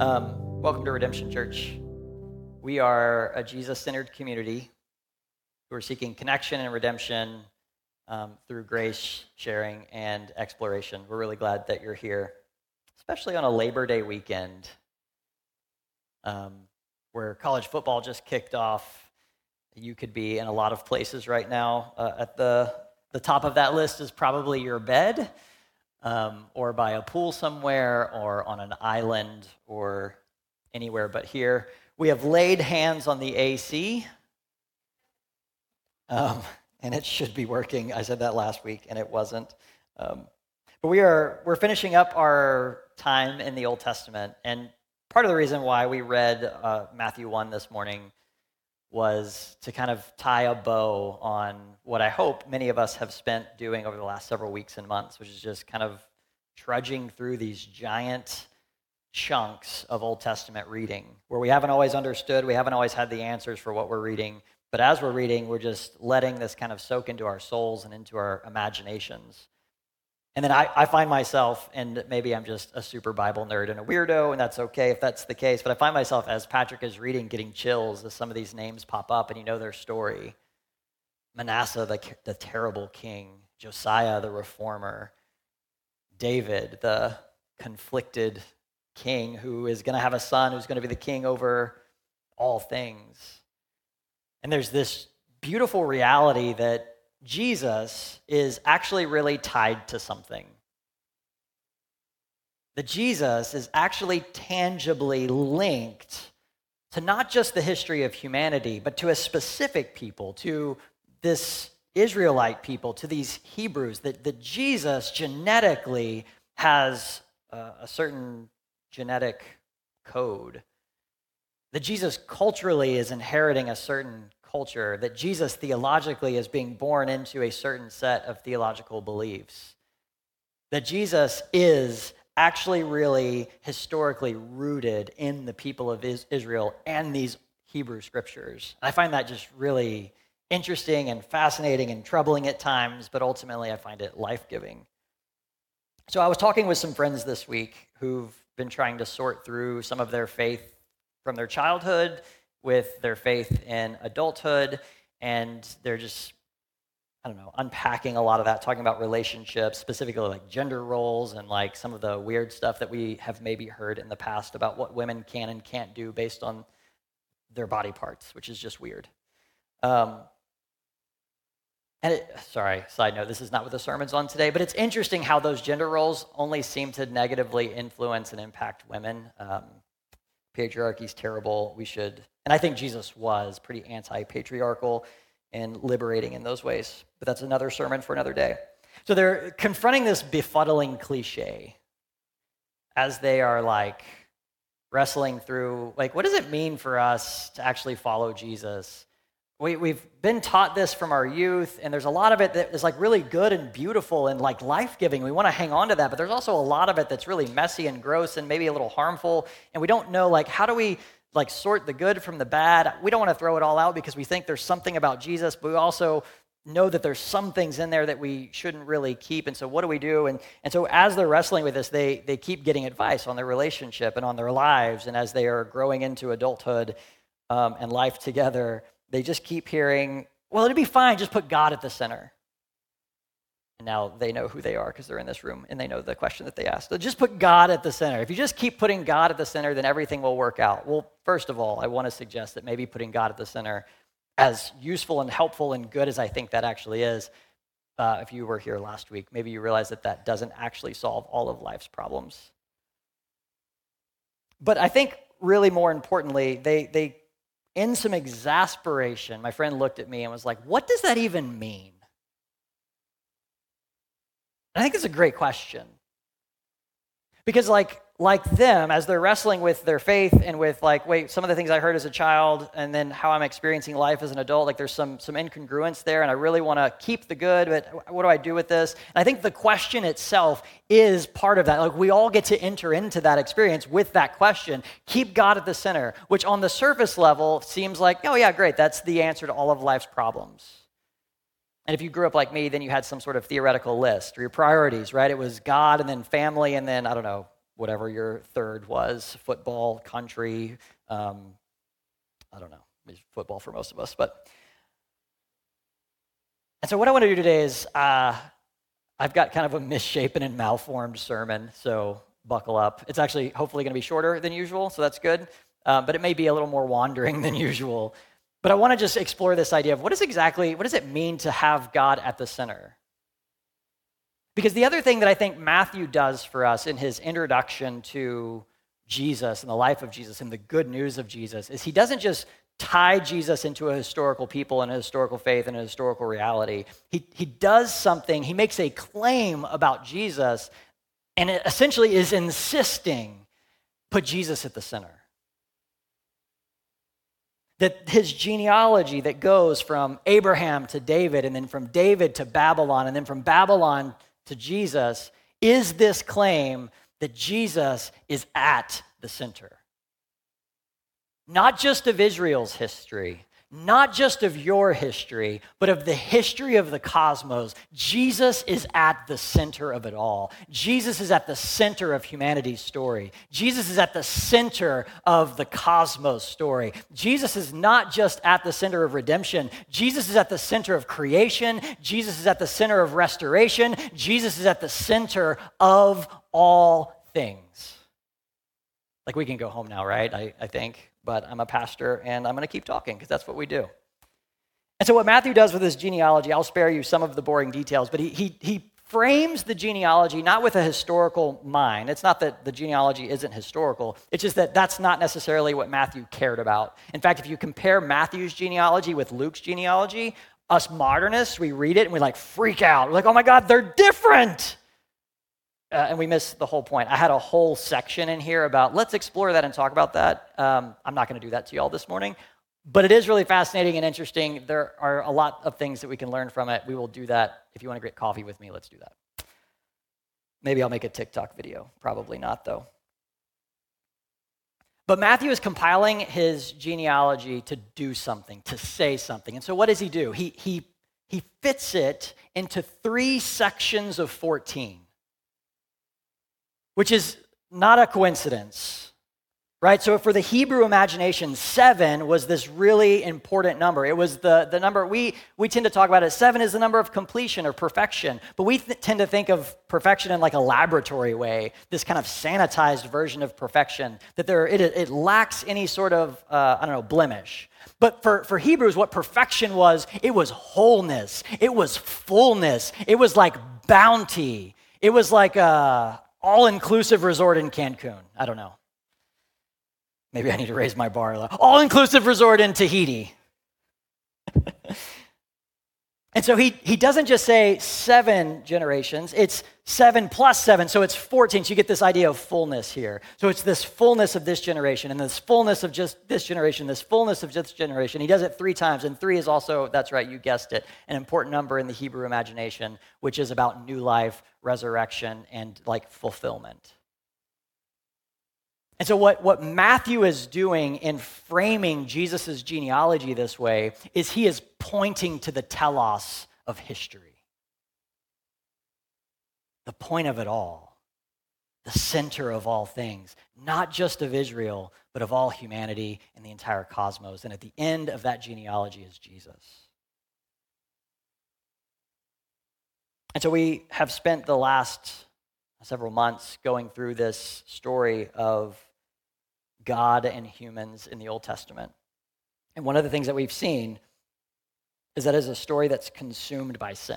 Um, welcome to Redemption Church. We are a Jesus centered community who are seeking connection and redemption um, through grace sharing and exploration. We're really glad that you're here, especially on a Labor Day weekend um, where college football just kicked off. You could be in a lot of places right now. Uh, at the, the top of that list is probably your bed um, or by a pool somewhere, or on an island, or anywhere but here. We have laid hands on the AC, um, and it should be working. I said that last week, and it wasn't. Um, but we are we're finishing up our time in the Old Testament, and part of the reason why we read uh, Matthew one this morning was to kind of tie a bow on what I hope many of us have spent doing over the last several weeks and months, which is just kind of trudging through these giant chunks of Old Testament reading where we haven't always understood, we haven't always had the answers for what we're reading, but as we're reading, we're just letting this kind of soak into our souls and into our imaginations. And then I, I, find myself, and maybe I'm just a super Bible nerd and a weirdo, and that's okay if that's the case, but I find myself as Patrick is reading getting chills as some of these names pop up and you know their story. Manasseh, the, the terrible king, Josiah, the reformer, David, the conflicted king who is going to have a son who's going to be the king over all things. And there's this beautiful reality that Jesus is actually really tied to something. That Jesus is actually tangibly linked to not just the history of humanity, but to a specific people, to this Israelite people, to these Hebrews, that, that Jesus genetically has uh, a certain genetic code. That Jesus culturally is inheriting a certain culture, that Jesus theologically is being born into a certain set of theological beliefs, that Jesus is actually really historically rooted in the people of Israel and these Hebrew scriptures. I find that just really interesting and fascinating and troubling at times, but ultimately I find it life giving. So I was talking with some friends this week who've been trying to sort through some of their faith from their childhood with their faith in adulthood, and they're just, I don't know, unpacking a lot of that, talking about relationships, specifically like gender roles and like some of the weird stuff that we have maybe heard in the past about what women can and can't do based on their body parts, which is just weird. Um, and it, sorry, side note, this is not what the sermon's on today, but it's interesting how those gender roles only seem to negatively influence and impact women. Um, patriarchy's terrible. We should, and I think Jesus was pretty anti patriarchal and liberating in those ways. But that's another sermon for another day. So they're confronting this befuddling cliche as they are like wrestling through, like, what does it mean for us to actually follow Jesus? We, we've been taught this from our youth, and there's a lot of it that is like really good and beautiful and like life giving. We want to hang on to that, but there's also a lot of it that's really messy and gross and maybe a little harmful. And we don't know like how do we like sort the good from the bad. We don't want to throw it all out because we think there's something about Jesus, but we also know that there's some things in there that we shouldn't really keep. And so what do we do? And, and so as they're wrestling with this, they, they keep getting advice on their relationship and on their lives. And as they are growing into adulthood um, and life together, they just keep hearing, well, it'd be fine, just put God at the center. And now they know who they are because they're in this room and they know the question that they asked. So just put God at the center. If you just keep putting God at the center, then everything will work out. Well, first of all, I want to suggest that maybe putting God at the center, as useful and helpful and good as I think that actually is, uh, if you were here last week, maybe you realize that that doesn't actually solve all of life's problems. But I think really more importantly, they, they in some exasperation, my friend looked at me and was like, What does that even mean? I think it's a great question. Because, like, like them, as they're wrestling with their faith and with, like, wait, some of the things I heard as a child and then how I'm experiencing life as an adult, like, there's some, some incongruence there, and I really want to keep the good, but what do I do with this? And I think the question itself is part of that. Like, we all get to enter into that experience with that question. Keep God at the center, which on the surface level seems like, oh, yeah, great, that's the answer to all of life's problems. And if you grew up like me, then you had some sort of theoretical list or your priorities, right? It was God and then family and then, I don't know, whatever your third was football, country. Um, I don't know, football for most of us. But, and so what I want to do today is uh, I've got kind of a misshapen and malformed sermon, so buckle up. It's actually hopefully going to be shorter than usual, so that's good. Uh, but it may be a little more wandering than usual. But I want to just explore this idea of what is exactly, what does it mean to have God at the center? Because the other thing that I think Matthew does for us in his introduction to Jesus and the life of Jesus and the good news of Jesus is he doesn't just tie Jesus into a historical people and a historical faith and a historical reality. He, he does something, he makes a claim about Jesus, and it essentially is insisting put Jesus at the center that his genealogy that goes from Abraham to David, and then from David to Babylon, and then from Babylon to Jesus, is this claim that Jesus is at the center. Not just of Israel's history, not just of your history, but of the history of the cosmos. Jesus is at the center of it all. Jesus is at the center of humanity's story. Jesus is at the center of the cosmos story. Jesus is not just at the center of redemption, Jesus is at the center of creation. Jesus is at the center of restoration. Jesus is at the center of all things. Like we can go home now, right? I, I think but I'm a pastor and I'm going to keep talking because that's what we do. And so, what Matthew does with his genealogy, I'll spare you some of the boring details, but he, he, he frames the genealogy not with a historical mind. It's not that the genealogy isn't historical, it's just that that's not necessarily what Matthew cared about. In fact, if you compare Matthew's genealogy with Luke's genealogy, us modernists, we read it and we like freak out. We're like, oh my God, they're different. Uh, and we missed the whole point. I had a whole section in here about let's explore that and talk about that. Um, I'm not going to do that to you all this morning, but it is really fascinating and interesting. There are a lot of things that we can learn from it. We will do that. If you want to get coffee with me, let's do that. Maybe I'll make a TikTok video. Probably not, though. But Matthew is compiling his genealogy to do something, to say something. And so what does he do? He, he, he fits it into three sections of 14 which is not a coincidence, right? So for the Hebrew imagination, seven was this really important number. It was the, the number we, we tend to talk about it. Seven is the number of completion or perfection, but we th- tend to think of perfection in like a laboratory way, this kind of sanitized version of perfection, that there, it, it lacks any sort of, uh, I don't know, blemish. But for, for Hebrews, what perfection was, it was wholeness, it was fullness, it was like bounty. It was like a, all inclusive resort in Cancun. I don't know. Maybe I need to raise my bar. All inclusive resort in Tahiti. and so he, he doesn't just say seven generations, it's seven plus seven, so it's 14. So you get this idea of fullness here. So it's this fullness of this generation, and this fullness of just this generation, this fullness of this generation. He does it three times, and three is also, that's right, you guessed it, an important number in the Hebrew imagination, which is about new life, resurrection, and like fulfillment. And so, what, what Matthew is doing in framing Jesus' genealogy this way is he is pointing to the telos of history. The point of it all, the center of all things, not just of Israel, but of all humanity and the entire cosmos. And at the end of that genealogy is Jesus. And so we have spent the last several months going through this story of God and humans in the Old Testament. And one of the things that we've seen is that it's a story that's consumed by sin.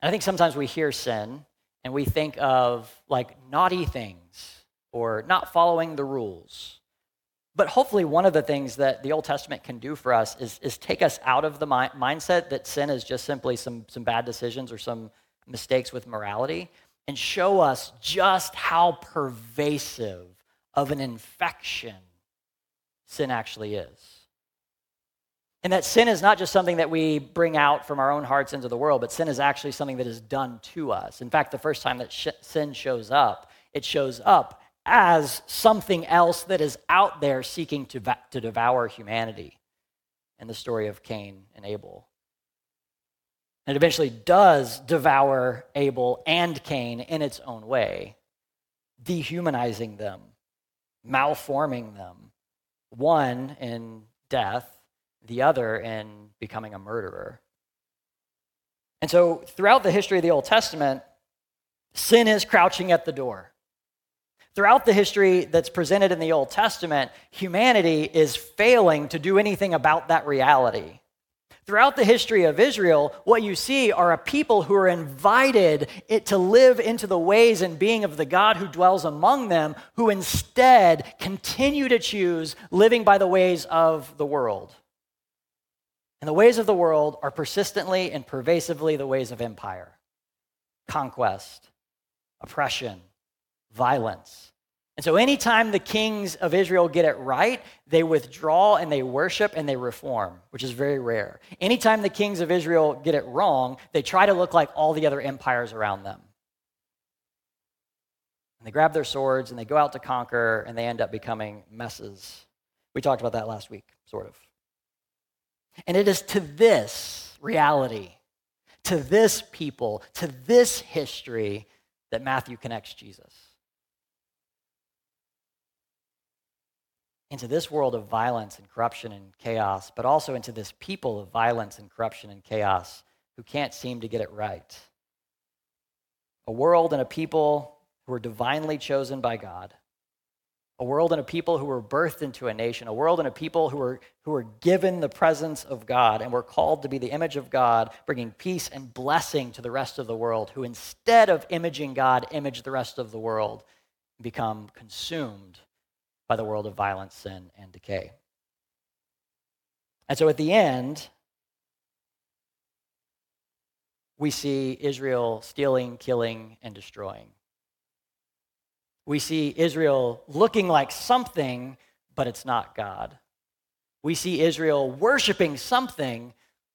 And I think sometimes we hear sin and we think of like naughty things or not following the rules. But hopefully, one of the things that the Old Testament can do for us is, is take us out of the mi- mindset that sin is just simply some, some bad decisions or some mistakes with morality and show us just how pervasive of an infection sin actually is. And that sin is not just something that we bring out from our own hearts into the world, but sin is actually something that is done to us. In fact, the first time that sh- sin shows up, it shows up as something else that is out there seeking to, va- to devour humanity in the story of Cain and Abel. And it eventually does devour Abel and Cain in its own way, dehumanizing them, malforming them, one in death, the other in becoming a murderer. And so, throughout the history of the Old Testament, sin is crouching at the door. Throughout the history that's presented in the Old Testament, humanity is failing to do anything about that reality. Throughout the history of Israel, what you see are a people who are invited to live into the ways and being of the God who dwells among them, who instead continue to choose living by the ways of the world. And the ways of the world are persistently and pervasively the ways of empire, conquest, oppression, violence. And so, anytime the kings of Israel get it right, they withdraw and they worship and they reform, which is very rare. Anytime the kings of Israel get it wrong, they try to look like all the other empires around them. And they grab their swords and they go out to conquer and they end up becoming messes. We talked about that last week, sort of. And it is to this reality, to this people, to this history that Matthew connects Jesus. Into this world of violence and corruption and chaos, but also into this people of violence and corruption and chaos who can't seem to get it right. A world and a people who are divinely chosen by God. A world and a people who were birthed into a nation. A world and a people who were, who were given the presence of God and were called to be the image of God, bringing peace and blessing to the rest of the world, who instead of imaging God, image the rest of the world, become consumed by the world of violence, sin, and decay. And so at the end, we see Israel stealing, killing, and destroying. We see Israel looking like something, but it's not God. We see Israel worshiping something,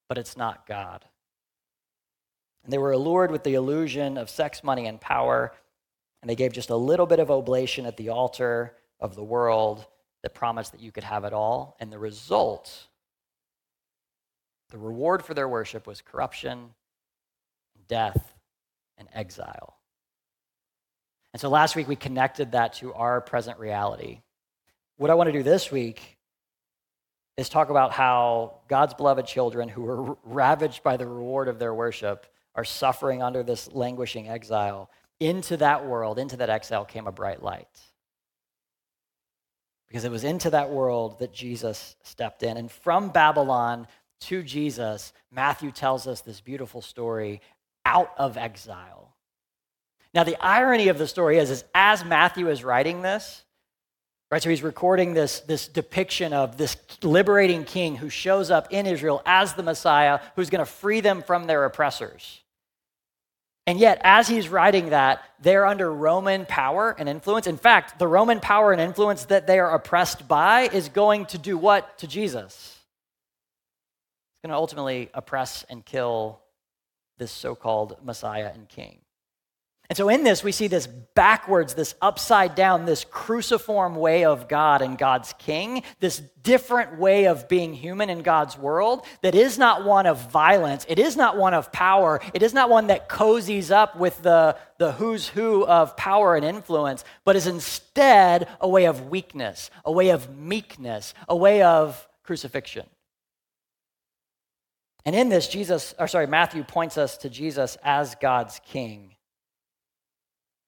but it's not God. And they were allured with the illusion of sex, money, and power, and they gave just a little bit of oblation at the altar of the world that promised that you could have it all. And the result, the reward for their worship was corruption, death, and exile. And so last week we connected that to our present reality. What I want to do this week is talk about how God's beloved children who were ravaged by the reward of their worship are suffering under this languishing exile. Into that world, into that exile came a bright light because it was into that world that Jesus stepped in. And from Babylon to Jesus, Matthew tells us this beautiful story out of exile. Now, the irony of the story is, is as Matthew is writing this, right, so he's recording this, this depiction of this liberating king who shows up in Israel as the Messiah who's going to free them from their oppressors. And yet, as he's writing that, they're under Roman power and influence. In fact, the Roman power and influence that they are oppressed by is going to do what to Jesus? It's going to ultimately oppress and kill this so called Messiah and King. And so, in this, we see this backwards, this upside down, this cruciform way of God and God's King, this different way of being human in God's world that is not one of violence, it is not one of power, it is not one that cozies up with the, the who's who of power and influence, but is instead a way of weakness, a way of meekness, a way of crucifixion. And in this, Jesus, or sorry, Matthew points us to Jesus as God's king,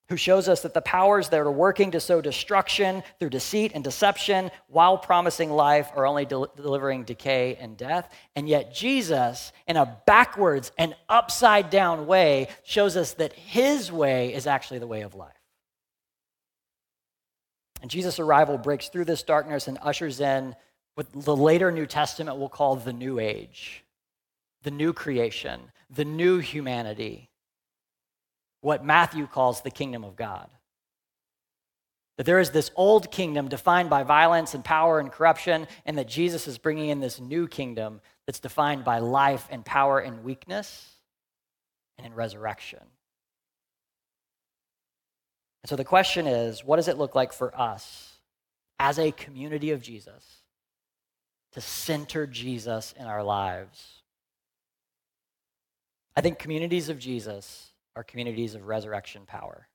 who shows us that the powers that are working to sow destruction through deceit and deception while promising life are only del- delivering decay and death. And yet, Jesus, in a backwards and upside down way, shows us that his way is actually the way of life. And Jesus' arrival breaks through this darkness and ushers in what the later New Testament will call the New Age the new creation, the new humanity, what Matthew calls the kingdom of God. That there is this old kingdom defined by violence and power and corruption, and that Jesus is bringing in this new kingdom that's defined by life and power and weakness and in resurrection. And so the question is what does it look like for us as a community of Jesus to center Jesus in our lives? I think communities of Jesus are communities of resurrection power.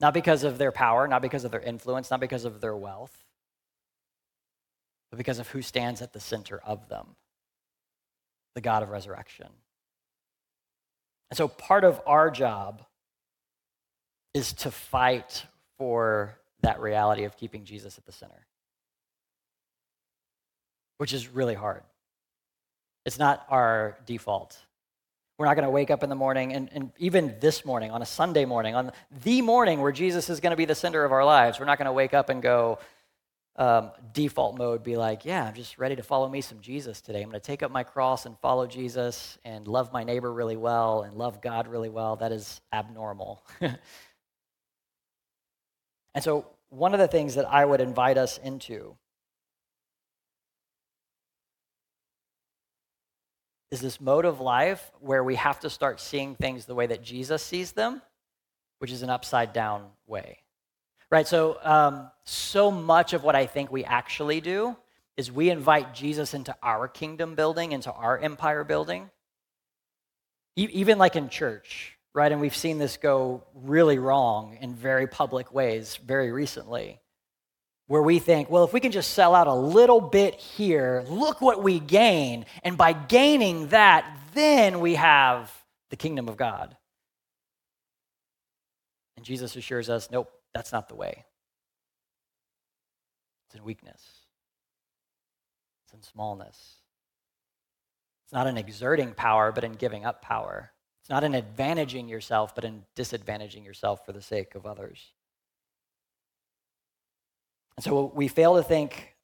Not because of their power, not because of their influence, not because of their wealth, but because of who stands at the center of them the God of resurrection. And so part of our job is to fight for that reality of keeping Jesus at the center, which is really hard. It's not our default. We're not going to wake up in the morning, and, and even this morning, on a Sunday morning, on the morning where Jesus is going to be the center of our lives, we're not going to wake up and go, um, default mode, be like, yeah, I'm just ready to follow me some Jesus today. I'm going to take up my cross and follow Jesus and love my neighbor really well and love God really well. That is abnormal. and so, one of the things that I would invite us into is this mode of life where we have to start seeing things the way that Jesus sees them, which is an upside down way. Right? So, um, so much of what I think we actually do is we invite Jesus into our kingdom building, into our empire building. E- even like in church, right? And we've seen this go really wrong in very public ways very recently where we think, well, if we can just sell out a little bit here, look what we gain. And by gaining that, then we have the kingdom of God. And Jesus assures us, nope, that's not the way. It's in weakness, it's in smallness. It's not in exerting power, but in giving up power. It's not in advantaging yourself, but in disadvantaging yourself for the sake of others. And so we fail to think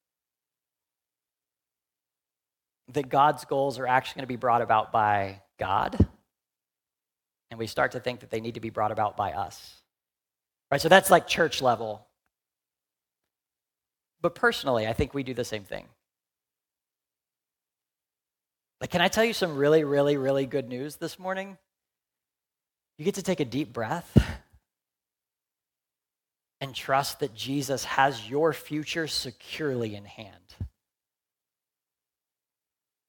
that God's goals are actually going to be brought about by God. And we start to think that they need to be brought about by us. Right? So that's like church level. But personally, I think we do the same thing. Like, can I tell you some really, really, really good news this morning? You get to take a deep breath and trust that Jesus has your future securely in hand.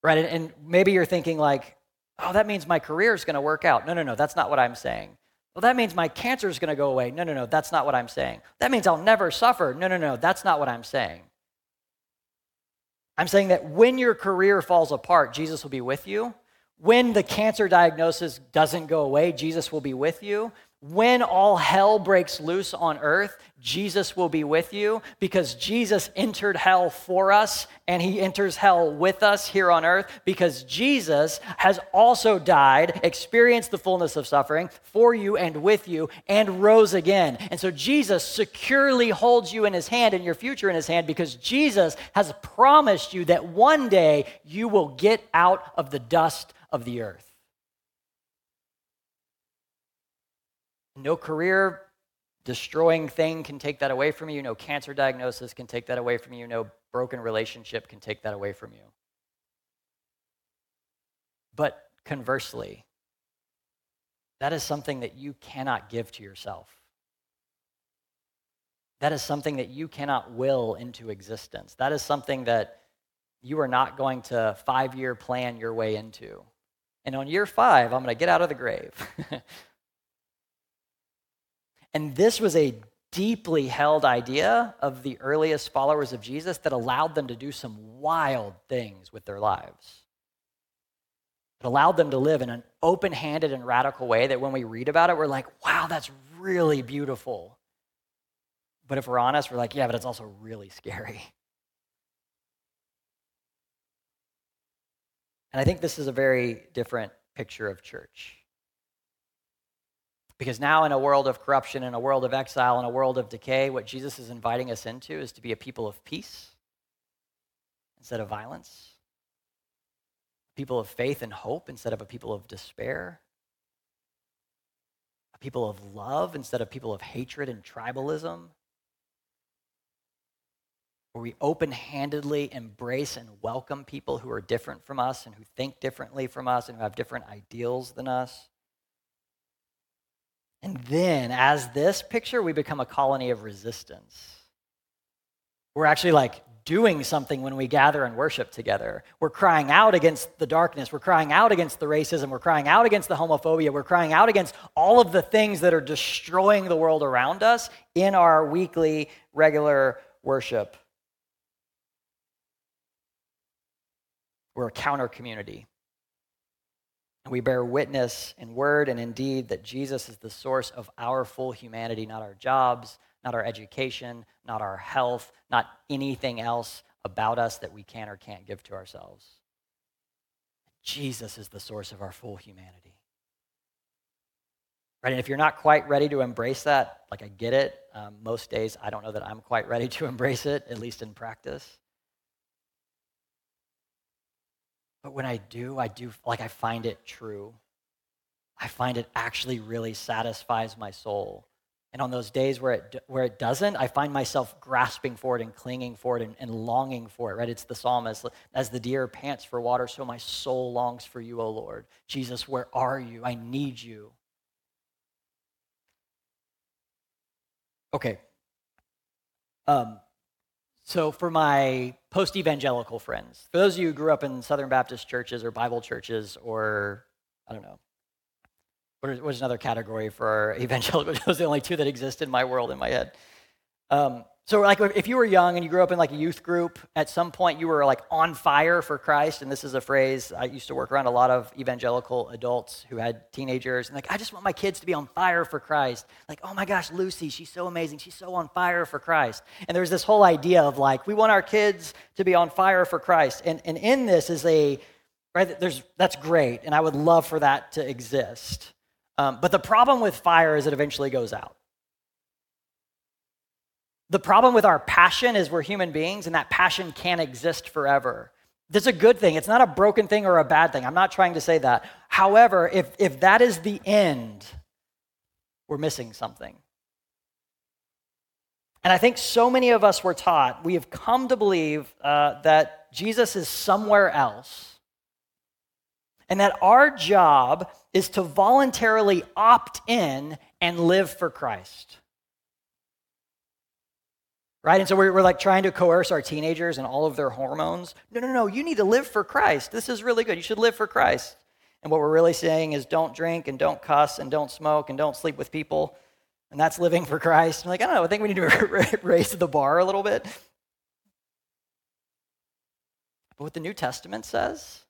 Right? And maybe you're thinking, like, oh, that means my career is going to work out. No, no, no, that's not what I'm saying. Well, that means my cancer is going to go away. No, no, no, that's not what I'm saying. That means I'll never suffer. No, no, no, that's not what I'm saying. I'm saying that when your career falls apart, Jesus will be with you. When the cancer diagnosis doesn't go away, Jesus will be with you. When all hell breaks loose on earth, Jesus will be with you because Jesus entered hell for us and he enters hell with us here on earth because Jesus has also died, experienced the fullness of suffering for you and with you, and rose again. And so Jesus securely holds you in his hand and your future in his hand because Jesus has promised you that one day you will get out of the dust of the earth. No career destroying thing can take that away from you. No cancer diagnosis can take that away from you. No broken relationship can take that away from you. But conversely, that is something that you cannot give to yourself. That is something that you cannot will into existence. That is something that you are not going to five year plan your way into. And on year five, I'm going to get out of the grave. And this was a deeply held idea of the earliest followers of Jesus that allowed them to do some wild things with their lives. It allowed them to live in an open handed and radical way that when we read about it, we're like, wow, that's really beautiful. But if we're honest, we're like, yeah, but it's also really scary. And I think this is a very different picture of church. Because now, in a world of corruption, in a world of exile, in a world of decay, what Jesus is inviting us into is to be a people of peace instead of violence, a people of faith and hope instead of a people of despair, a people of love instead of people of hatred and tribalism, where we open handedly embrace and welcome people who are different from us and who think differently from us and who have different ideals than us. And then, as this picture, we become a colony of resistance. We're actually like doing something when we gather and worship together. We're crying out against the darkness. We're crying out against the racism. We're crying out against the homophobia. We're crying out against all of the things that are destroying the world around us in our weekly, regular worship. We're a counter community. And we bear witness in word and in deed that Jesus is the source of our full humanity, not our jobs, not our education, not our health, not anything else about us that we can or can't give to ourselves. Jesus is the source of our full humanity. Right? And if you're not quite ready to embrace that, like I get it, um, most days I don't know that I'm quite ready to embrace it, at least in practice. But when I do, I do, like, I find it true. I find it actually really satisfies my soul. And on those days where it, where it doesn't, I find myself grasping for it and clinging for it and, and longing for it, right? It's the psalmist, as the deer pants for water, so my soul longs for you, O Lord. Jesus, where are you? I need you. Okay. Um, so, for my post evangelical friends, for those of you who grew up in Southern Baptist churches or Bible churches, or I don't know, what is, what is another category for evangelical? Those are the only two that exist in my world, in my head. Um, so, like, if you were young and you grew up in like a youth group, at some point you were like on fire for Christ, and this is a phrase I used to work around a lot of evangelical adults who had teenagers, and like, I just want my kids to be on fire for Christ. Like, oh my gosh, Lucy, she's so amazing, she's so on fire for Christ. And there's this whole idea of like, we want our kids to be on fire for Christ, and and in this is a right. There's that's great, and I would love for that to exist. Um, but the problem with fire is it eventually goes out. The problem with our passion is we're human beings, and that passion can't exist forever. That's a good thing. It's not a broken thing or a bad thing. I'm not trying to say that. However, if, if that is the end, we're missing something. And I think so many of us were taught, we have come to believe uh, that Jesus is somewhere else, and that our job is to voluntarily opt in and live for Christ right? And so we're, we're, like trying to coerce our teenagers and all of their hormones. No, no, no, you need to live for Christ. This is really good. You should live for Christ. And what we're really saying is don't drink and don't cuss and don't smoke and don't sleep with people. And that's living for Christ. I'm like, I don't know, I think we need to raise the bar a little bit. But what the New Testament says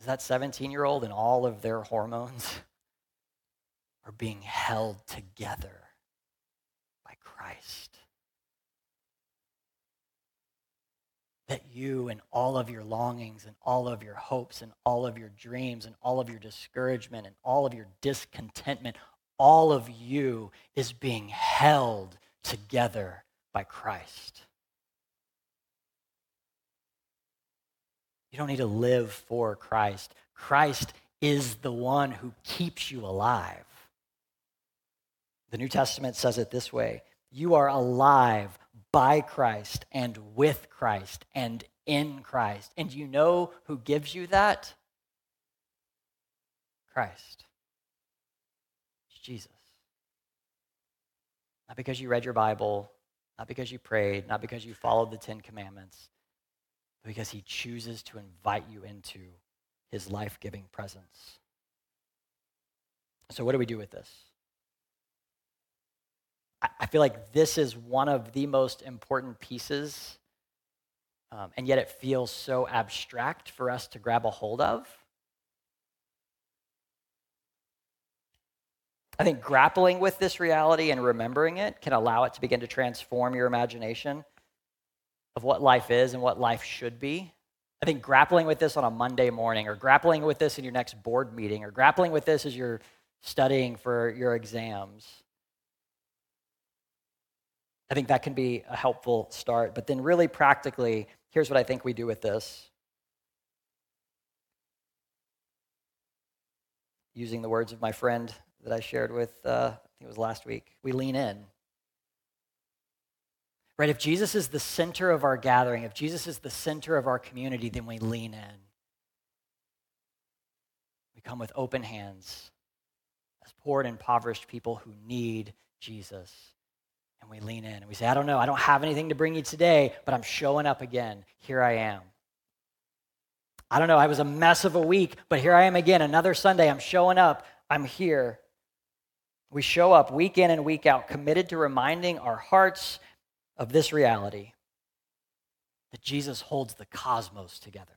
is that 17 year old and all of their hormones are being held together Christ. That you and all of your longings and all of your hopes and all of your dreams and all of your discouragement and all of your discontentment, all of you is being held together by Christ. You don't need to live for Christ. Christ is the one who keeps you alive. The New Testament says it this way you are alive by Christ and with Christ and in Christ. And you know who gives you that? Christ. It's Jesus. Not because you read your Bible, not because you prayed, not because you followed the Ten Commandments, but because he chooses to invite you into his life giving presence. So, what do we do with this? I feel like this is one of the most important pieces um, and yet it feels so abstract for us to grab a hold of. I think grappling with this reality and remembering it can allow it to begin to transform your imagination of what life is and what life should be. I think grappling with this on a Monday morning, or grappling with this in your next board meeting, or grappling with this as you're studying for your exams, I think that can be a helpful start. But then, really practically, here's what I think we do with this. Using the words of my friend that I shared with, uh, I think it was last week, we lean in. Right? If Jesus is the center of our gathering, if Jesus is the center of our community, then we lean in. We come with open hands as poor and impoverished people who need Jesus. And we lean in and we say, I don't know, I don't have anything to bring you today, but I'm showing up again. Here I am. I don't know, I was a mess of a week, but here I am again, another Sunday. I'm showing up. I'm here. We show up week in and week out, committed to reminding our hearts of this reality that Jesus holds the cosmos together.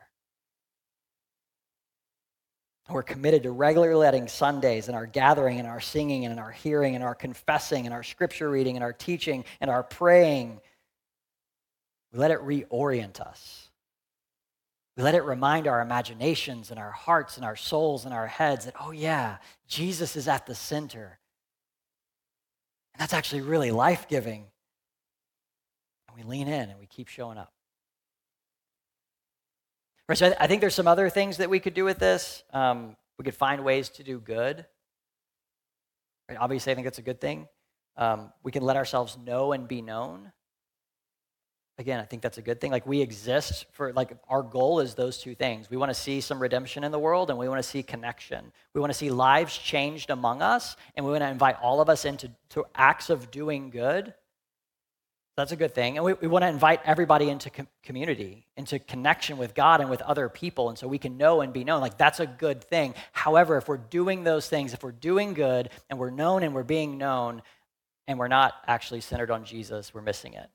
We're committed to regularly letting Sundays and our gathering and our singing and our hearing and our confessing and our scripture reading and our teaching and our praying, we let it reorient us. We let it remind our imaginations and our hearts and our souls and our heads that, oh, yeah, Jesus is at the center. And that's actually really life giving. And we lean in and we keep showing up. So I think there's some other things that we could do with this. Um, we could find ways to do good. Right, obviously, I think that's a good thing. Um, we can let ourselves know and be known. Again, I think that's a good thing. Like we exist for like our goal is those two things. We want to see some redemption in the world and we want to see connection. We want to see lives changed among us and we want to invite all of us into to acts of doing good that's a good thing. And we, we want to invite everybody into com- community, into connection with God and with other people. And so we can know and be known. Like, that's a good thing. However, if we're doing those things, if we're doing good and we're known and we're being known, and we're not actually centered on Jesus, we're missing it.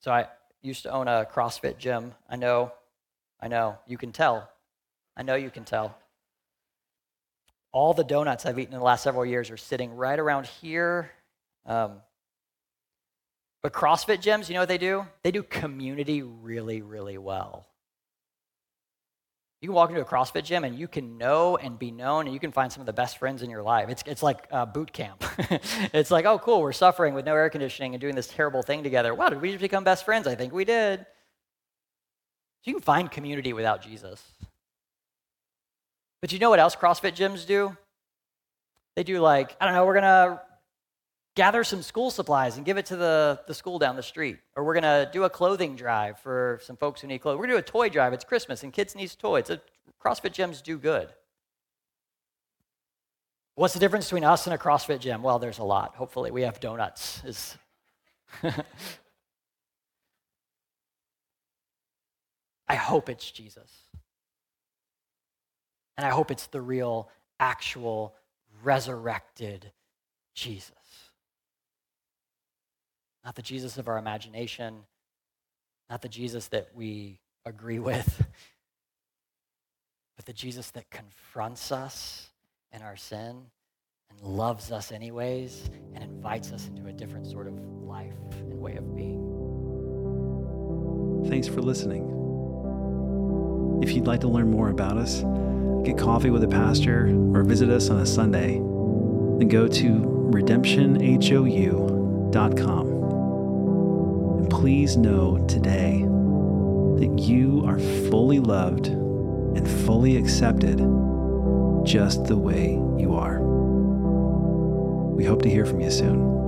So I used to own a CrossFit gym. I know, I know, you can tell. I know you can tell. All the donuts I've eaten in the last several years are sitting right around here um, but CrossFit gyms, you know what they do? They do community really, really well. You can walk into a CrossFit gym and you can know and be known, and you can find some of the best friends in your life. It's, it's like uh, boot camp. it's like, oh, cool, we're suffering with no air conditioning and doing this terrible thing together. Wow, did we just become best friends? I think we did. You can find community without Jesus. But you know what else CrossFit gyms do? They do like, I don't know, we're going to gather some school supplies and give it to the, the school down the street. Or we're going to do a clothing drive for some folks who need clothes. We're going to do a toy drive. It's Christmas and kids need toys. CrossFit gyms do good. What's the difference between us and a CrossFit gym? Well, there's a lot. Hopefully, we have donuts. I hope it's Jesus. And I hope it's the real, actual, resurrected Jesus. Not the Jesus of our imagination, not the Jesus that we agree with, but the Jesus that confronts us in our sin and loves us anyways and invites us into a different sort of life and way of being. Thanks for listening. If you'd like to learn more about us, get coffee with a pastor, or visit us on a Sunday, then go to redemptionhou.com please know today that you are fully loved and fully accepted just the way you are. We hope to hear from you soon.